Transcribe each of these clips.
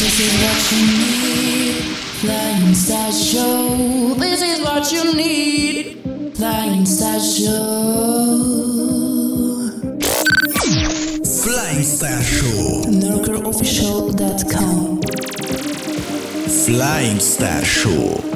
This is what you need. Flying Star Show. This is what you need. Flying Star Show. Flying Star Show. NorkerOfficial.com. Flying Star Show.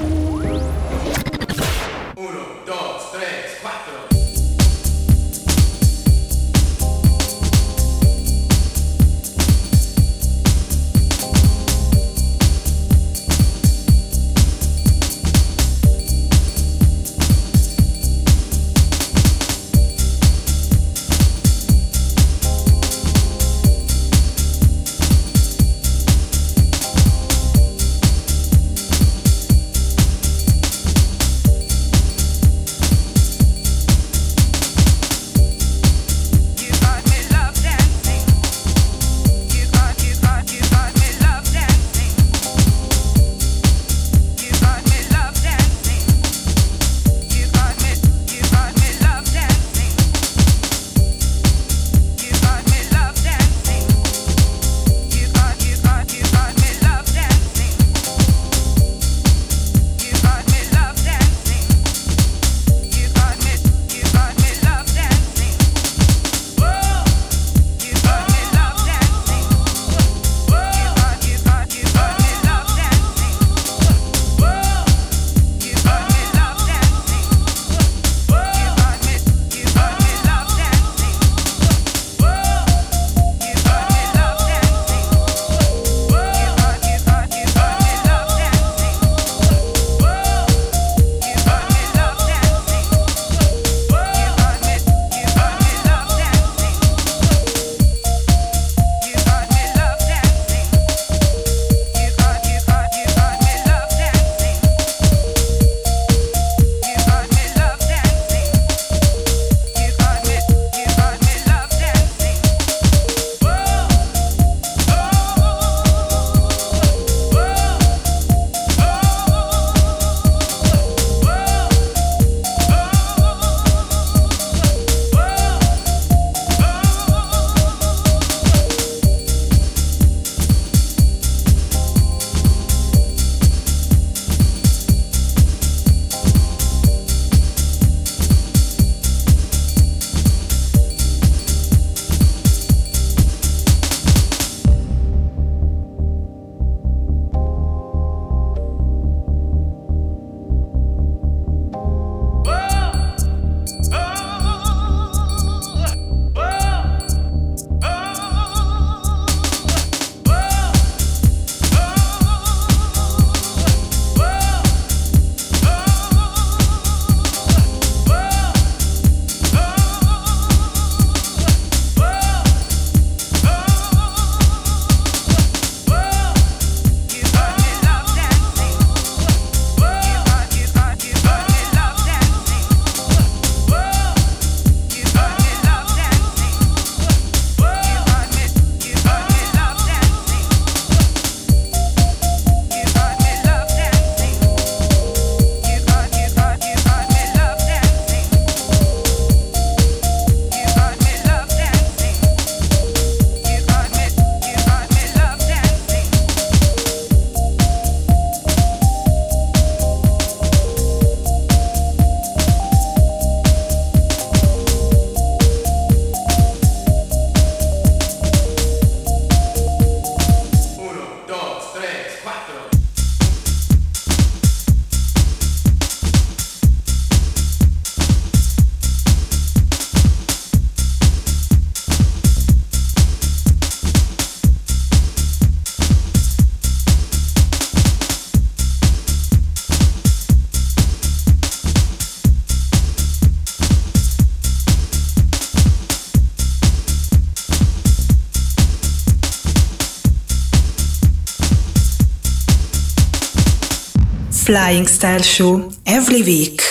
Flying Style Show every week.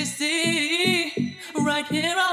you see right here.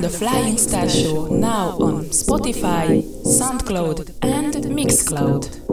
the Flying Star Show now on Spotify, SoundCloud, and Mixcloud.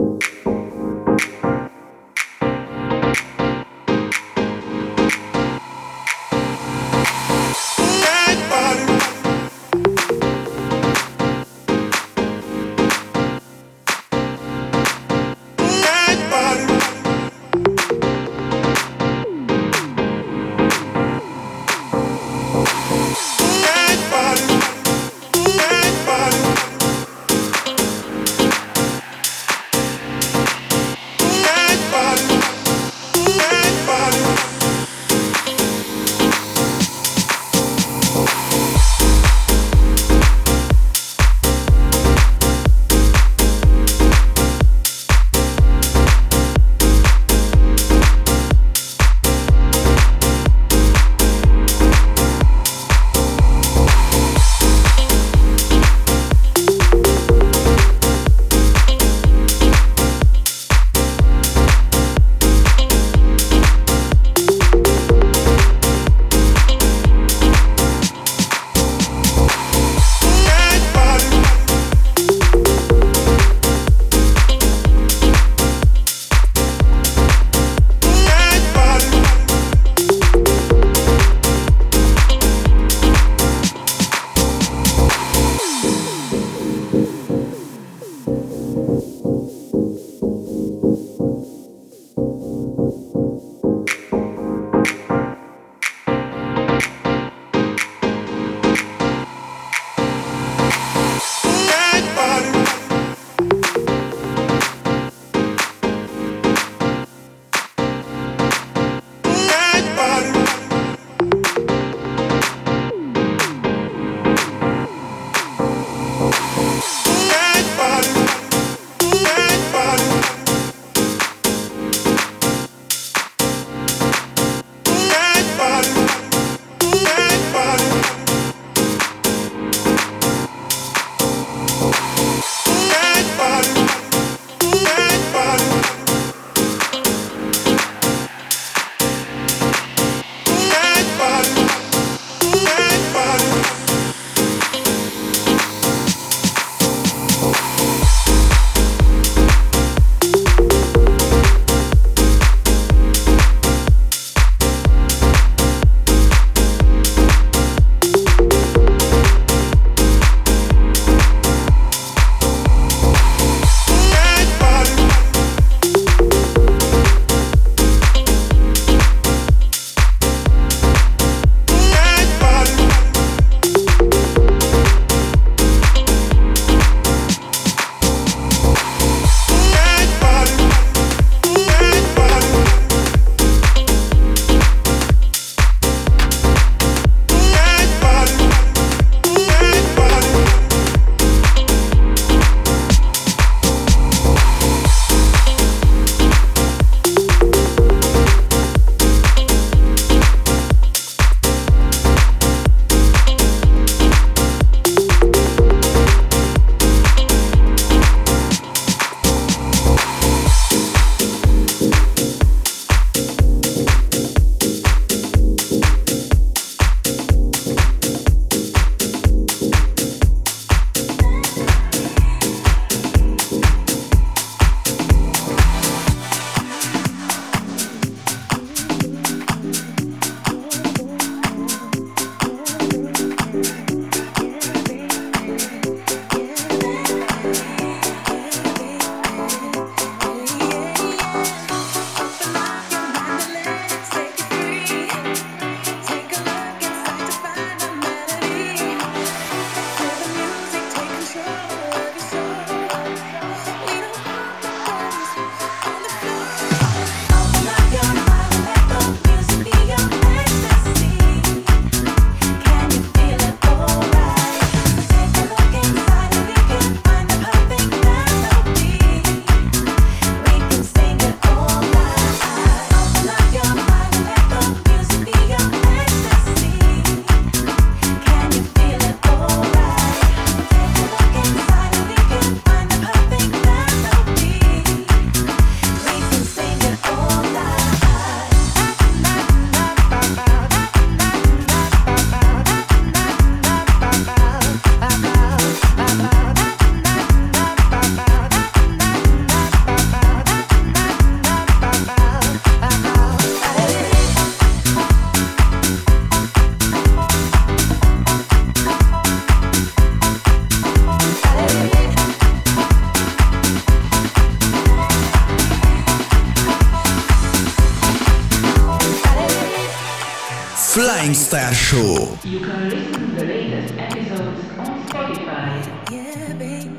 Star Show. You can listen to the latest episodes on Spotify. Yeah, baby.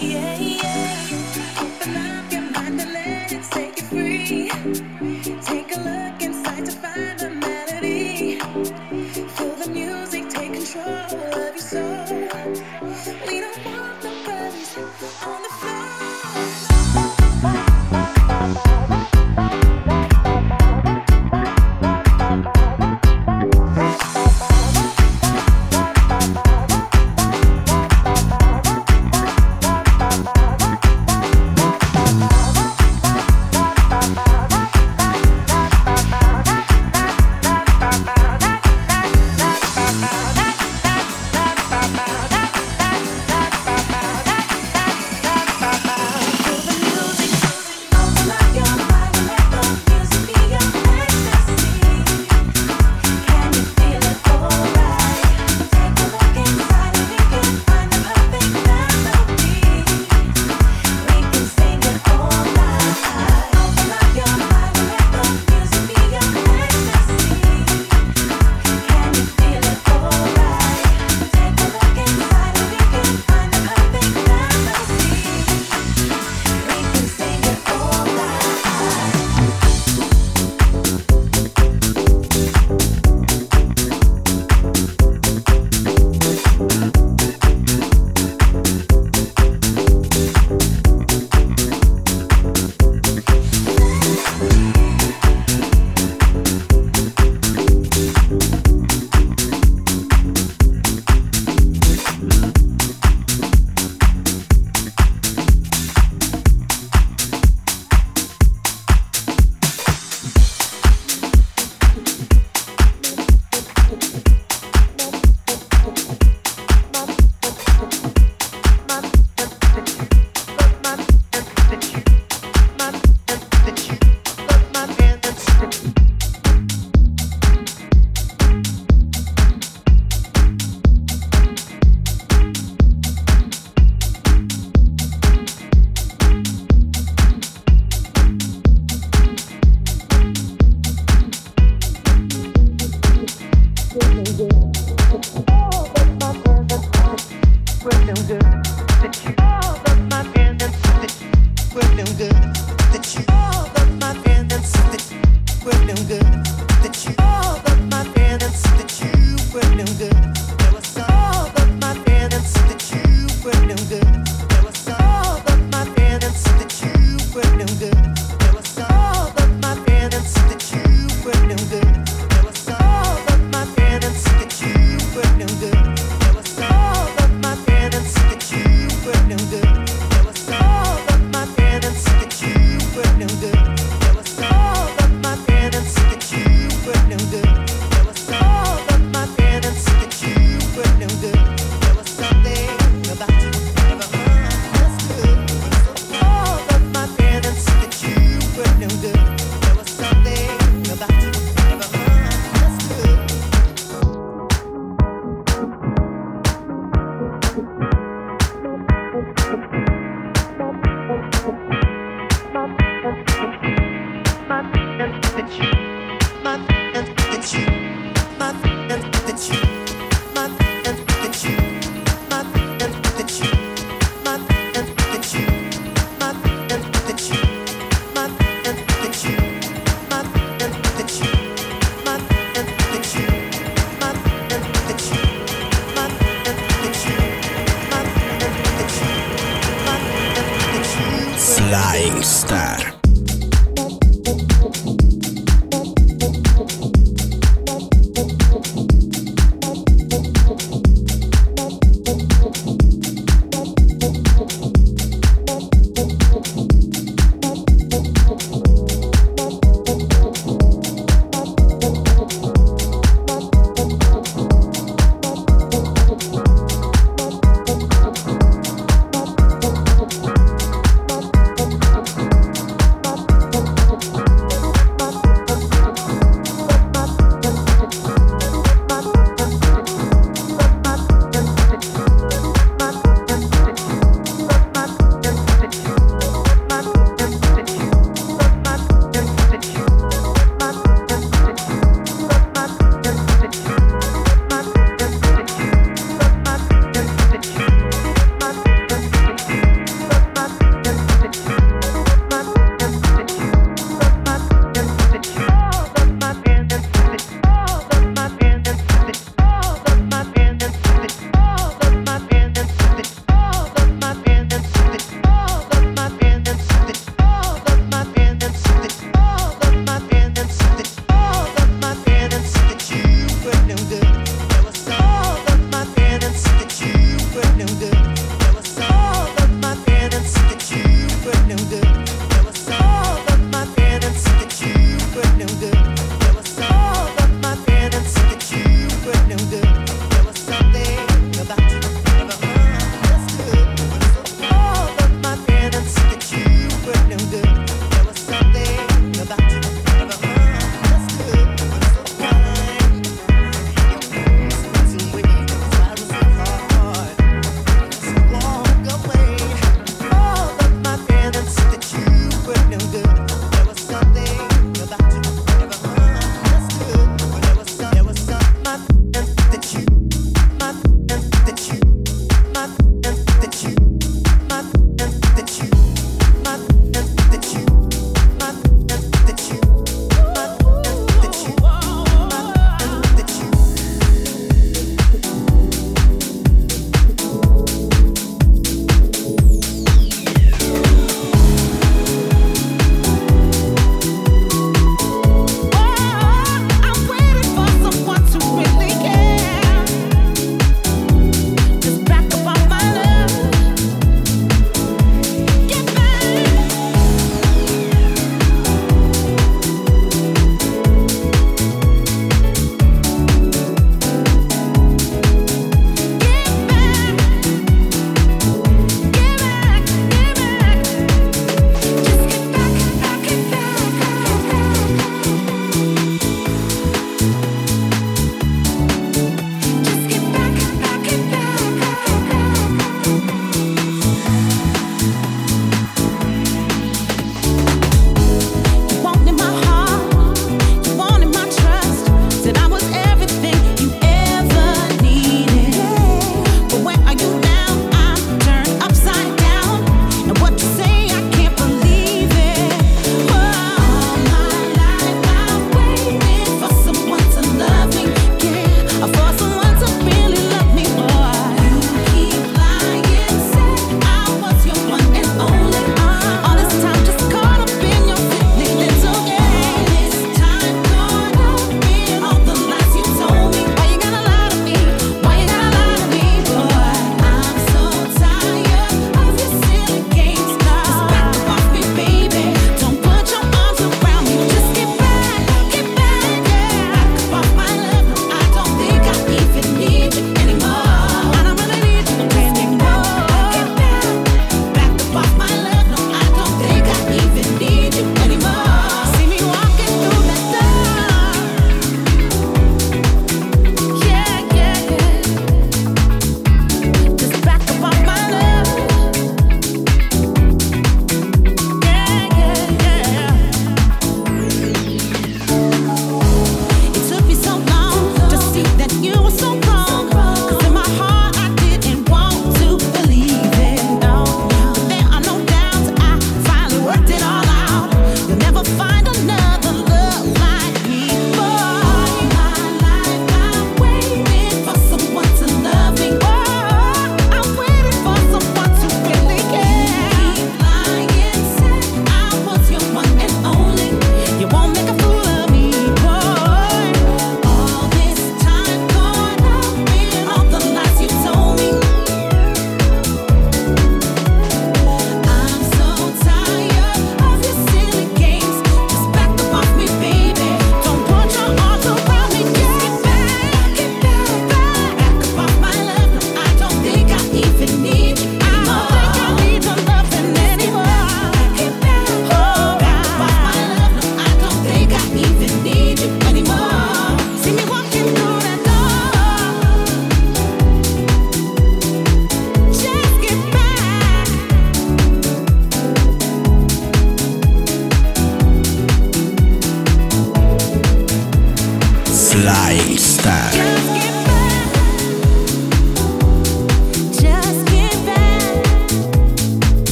Yeah, yeah. Open up your mind and let it you free.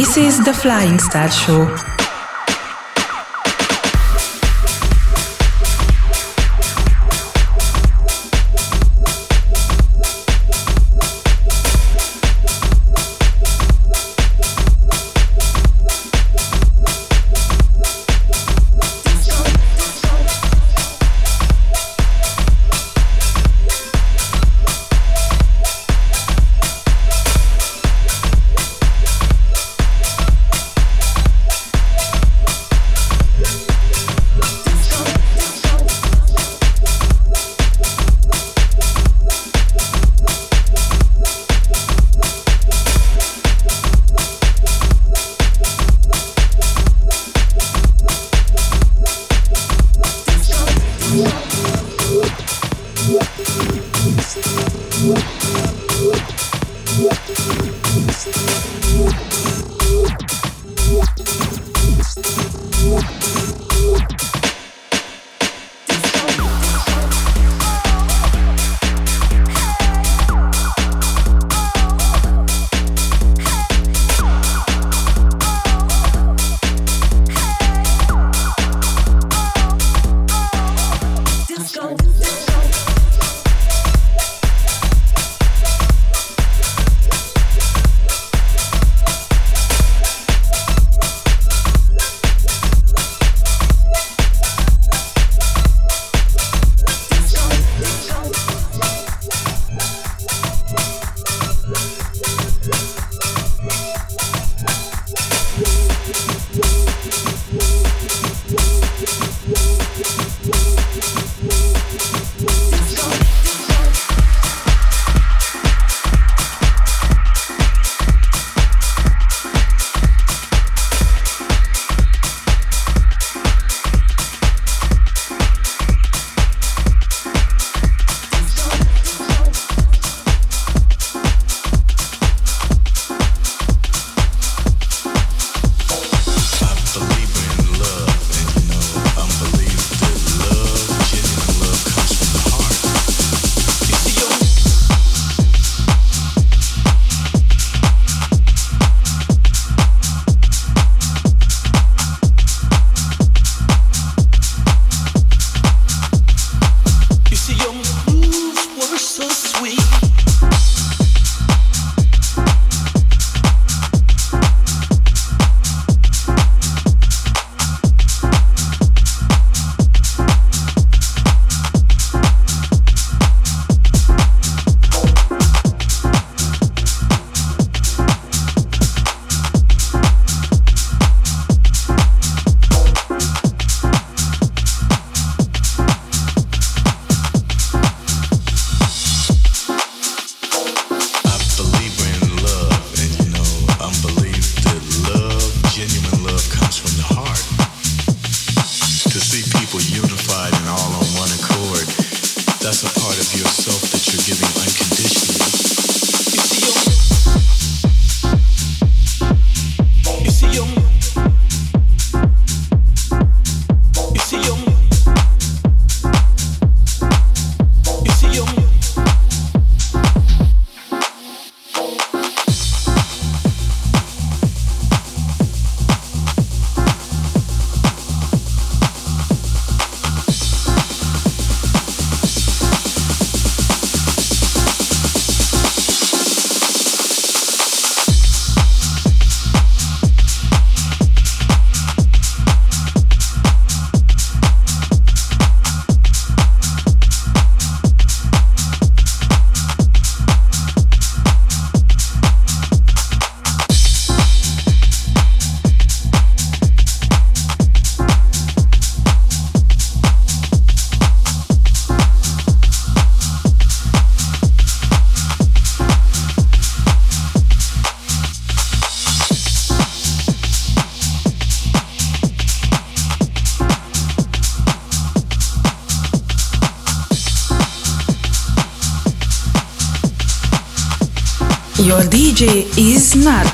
This is the Flying Star Show.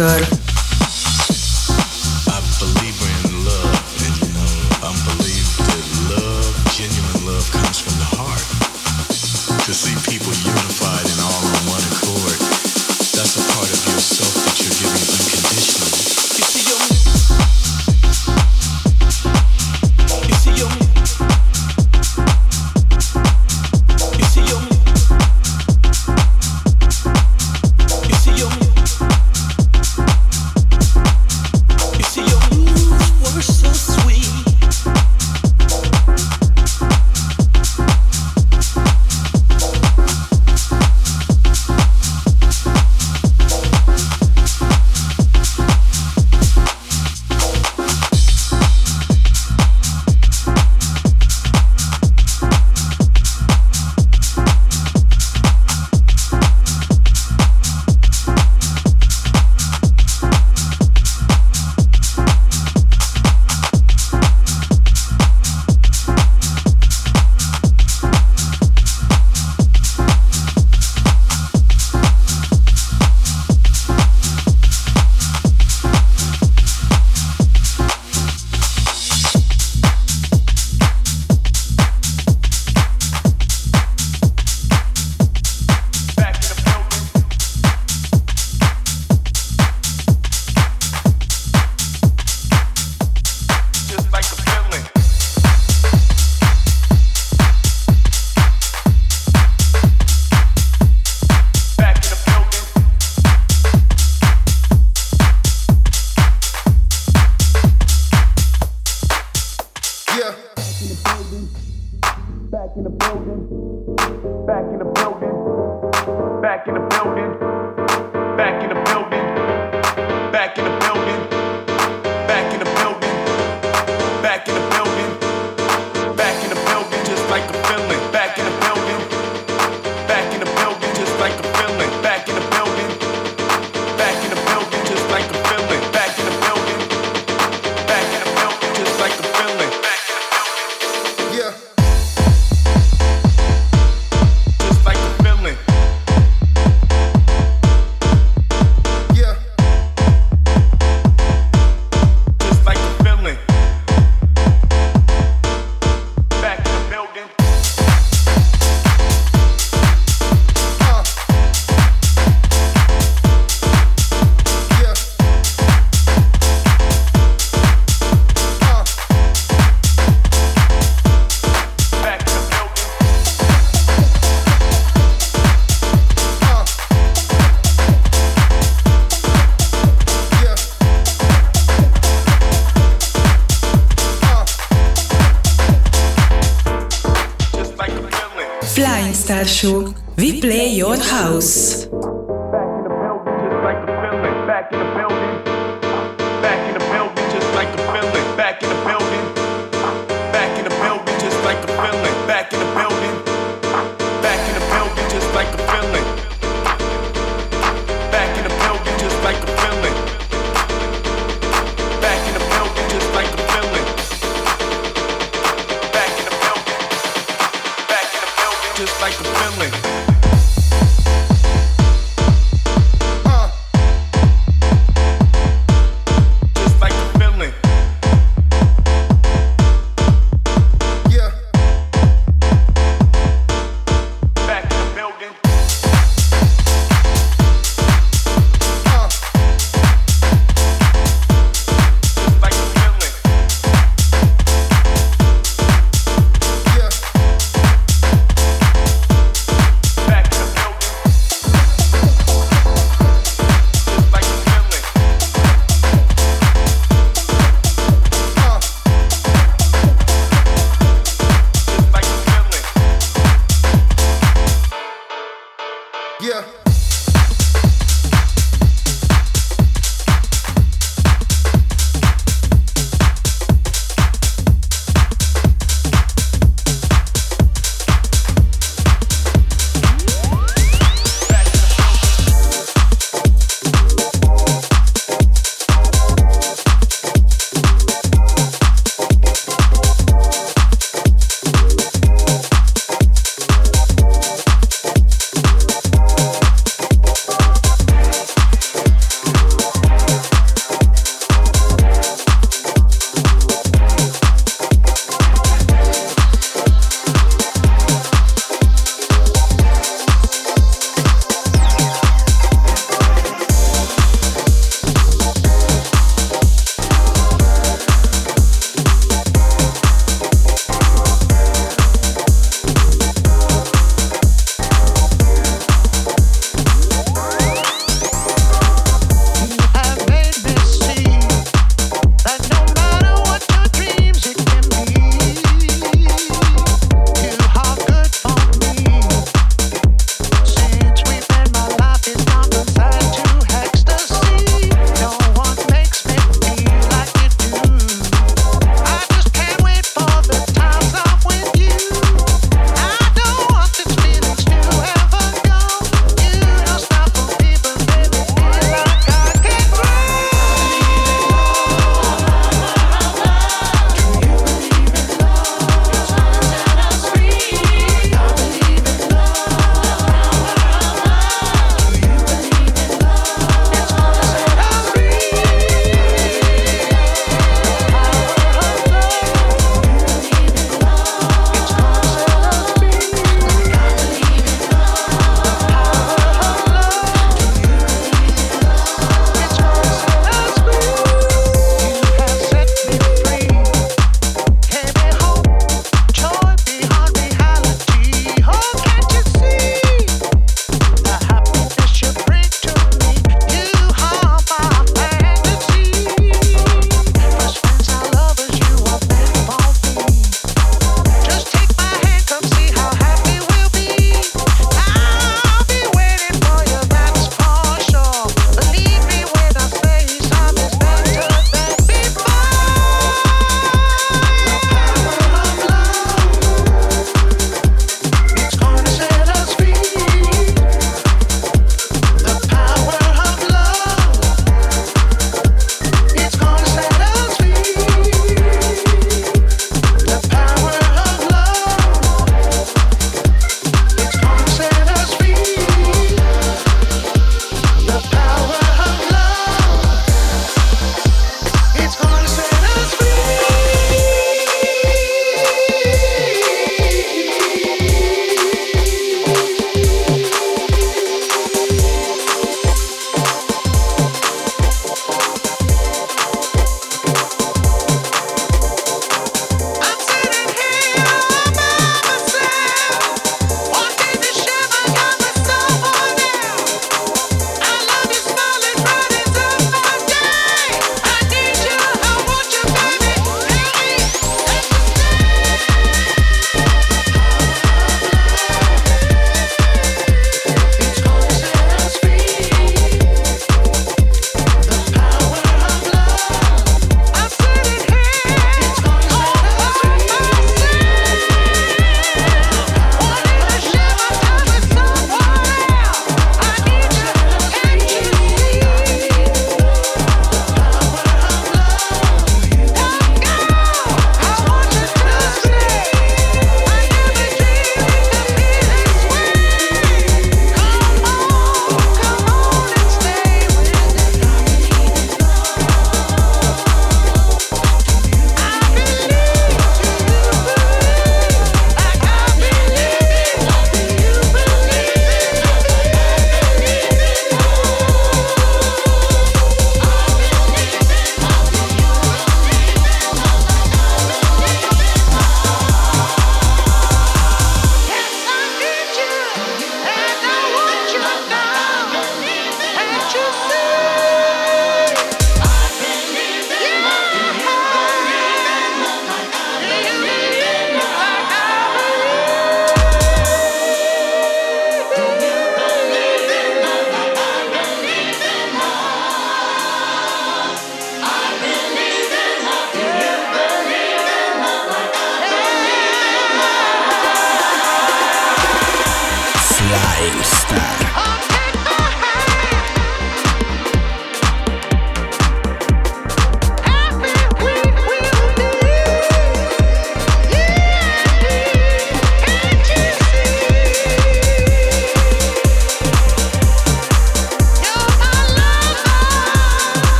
Is